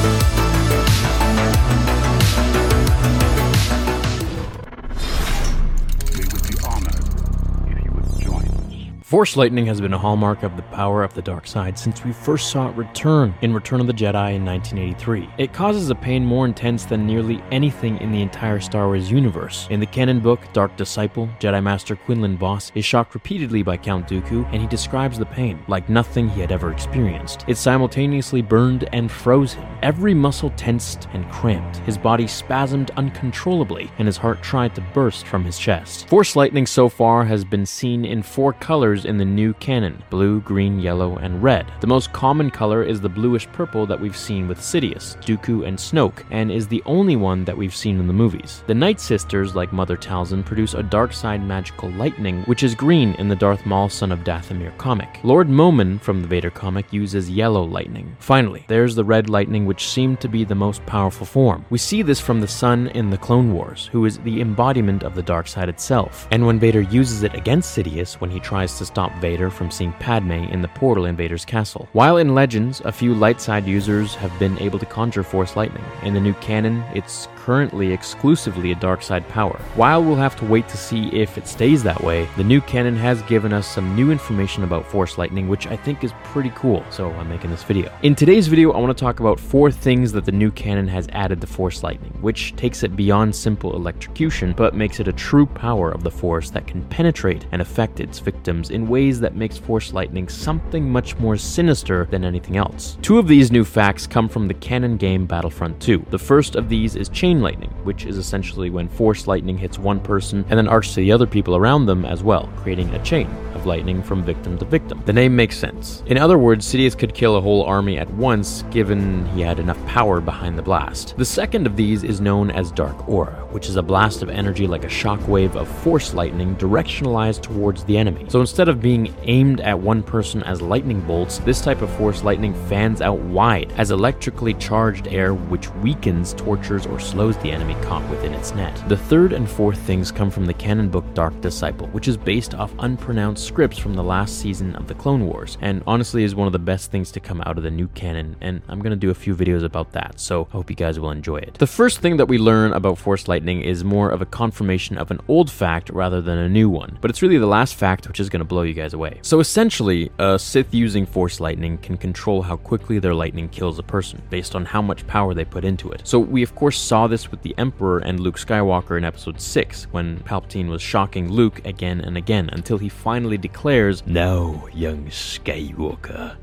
We Force lightning has been a hallmark of the power of the dark side since we first saw it return in Return of the Jedi in 1983. It causes a pain more intense than nearly anything in the entire Star Wars universe. In the canon book Dark Disciple, Jedi Master Quinlan Vos is shocked repeatedly by Count Dooku, and he describes the pain like nothing he had ever experienced. It simultaneously burned and froze him. Every muscle tensed and cramped. His body spasmed uncontrollably, and his heart tried to burst from his chest. Force lightning so far has been seen in four colors in the new canon blue, green, yellow, and red. The most common color is the bluish purple that we've seen with Sidious, Dooku, and Snoke, and is the only one that we've seen in the movies. The Night Sisters, like Mother Talzin, produce a dark side magical lightning, which is green in the Darth Maul Son of Dathomir comic. Lord Momin from the Vader comic uses yellow lightning. Finally, there's the red lightning, which seemed to be the most powerful form. We see this from the Son in the Clone Wars, who is the embodiment of the dark side itself. And when Vader uses it against Sidious when he tries to stop Vader from seeing Padme in the portal in Vader's castle. While in Legends, a few light side users have been able to conjure Force lightning. In the new canon, it's currently exclusively a dark side power. While we'll have to wait to see if it stays that way, the new canon has given us some new information about Force lightning, which I think is pretty cool, so I'm making this video. In today's video, I want to talk about four things that the new canon has added to Force lightning, which takes it beyond simple electrocution, but makes it a true power of the Force that can penetrate and affect its victims in ways that makes Force lightning something much more sinister than anything else. Two of these new facts come from the canon game Battlefront 2. The first of these is chain lightning, which is essentially when Force lightning hits one person and then arcs to the other people around them as well, creating a chain of lightning from victim to victim. The name makes sense. In other words, Sidious could kill a whole army at once given he had enough power behind the blast. The second of these is known as Dark Aura, which is a blast of energy like a shockwave of force lightning directionalized towards the enemy. So instead of being aimed at one person as lightning bolts, this type of force lightning fans out wide as electrically charged air which weakens, tortures, or slows the enemy caught within its net. The third and fourth things come from the canon book Dark Disciple, which is based off unpronounced scripts from the last season of the Clone Wars, and honestly is one of the best things to come out of the new canon, and I'm gonna do a few videos about that, so I hope you guys will enjoy it. The first thing that we learn about Force Lightning is more of a confirmation of an old fact rather than a new one, but it's really the last fact which is gonna blow you guys away. So essentially, a Sith using Force Lightning can control how quickly their lightning kills a person, based on how much power they put into it. So we of course saw this with the Emperor and Luke Skywalker in Episode 6, when Palpatine was shocking Luke again and again until he finally declares, Now, young Skywalker,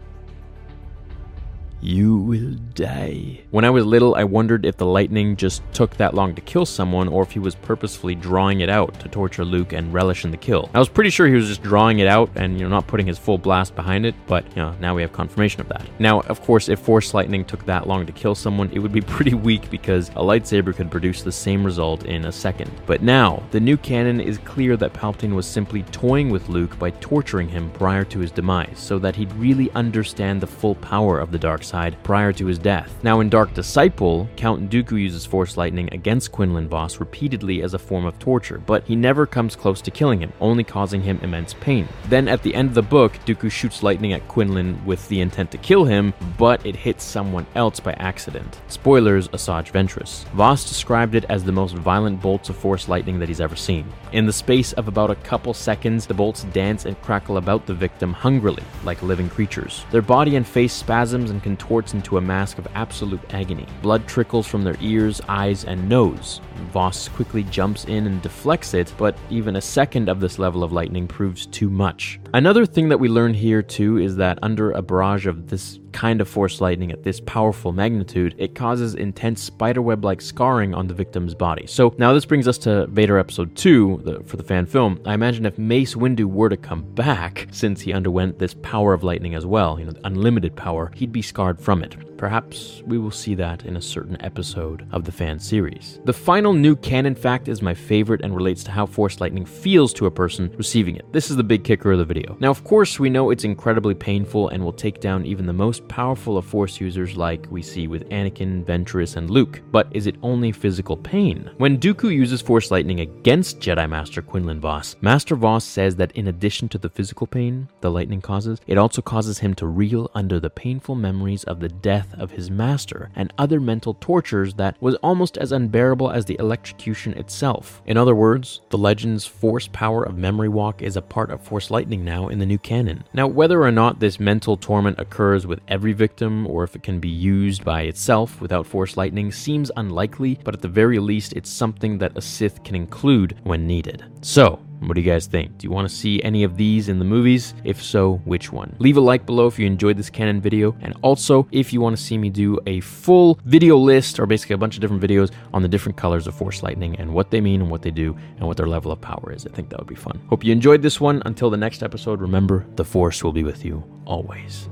you will die. When I was little, I wondered if the lightning just took that long to kill someone or if he was purposefully drawing it out to torture Luke and relish in the kill. I was pretty sure he was just drawing it out and, you know, not putting his full blast behind it, but, you know, now we have confirmation of that. Now, of course, if Force Lightning took that long to kill someone, it would be pretty weak because a lightsaber could produce the same result in a second. But now, the new canon is clear that Palpatine was simply toying with Luke by torturing him prior to his demise, so that he'd really understand the full power of the dark side prior to his death. Now, in Dark Disciple, Count Dooku uses Force Lightning against Quinlan Vos repeatedly as a form of torture, but he never comes close to killing him, only causing him immense pain. Then, at the end of the book, Dooku shoots lightning at Quinlan with the intent to kill him, but it hits someone else by accident. Spoilers, Asajj Ventress. Vos described it as the most violent bolts of Force Lightning that he's ever seen. In the space of about a couple seconds, the bolts dance and crackle about the victim hungrily, like living creatures. Their body and face spasms and contorts into a mask of absolute agony. Blood trickles from their ears, eyes, and nose. Vos quickly jumps in and deflects it, but even a second of this level of lightning proves too much. Another thing that we learn here too is that under a barrage of this kind of force lightning at this powerful magnitude, it causes intense spiderweb like scarring on the victim's body. So now this brings us to Vader Episode 2 the, for the fan film. I imagine if Mace Windu were to come back, since he underwent this power of lightning as well, you know, unlimited power, he'd be scarred from it. Perhaps we will see that in a certain episode of the fan series. The final new canon fact is my favorite and relates to how Force Lightning feels to a person receiving it. This is the big kicker of the video. Now, of course, we know it's incredibly painful and will take down even the most powerful of Force users like we see with Anakin, Ventress, and Luke. But is it only physical pain? When Dooku uses Force Lightning against Jedi Master Quinlan Vos, Master Vos says that in addition to the physical pain the lightning causes, it also causes him to reel under the painful memories of the death death of his master and other mental tortures that was almost as unbearable as the electrocution itself. In other words, the legend's force power of memory walk is a part of Force Lightning now in the new canon. Now, whether or not this mental torment occurs with every victim or if it can be used by itself without Force Lightning seems unlikely, but at the very least, it's something that a Sith can include when needed. So, what do you guys think? Do you want to see any of these in the movies? If so, which one? Leave a like below if you enjoyed this canon video, and also if you want to see me do a full video list or basically a bunch of different videos on the different colors of Force Lightning and what they mean and what they do and what their level of power is. I think that would be fun. Hope you enjoyed this one. Until the next episode, remember the Force will be with you always.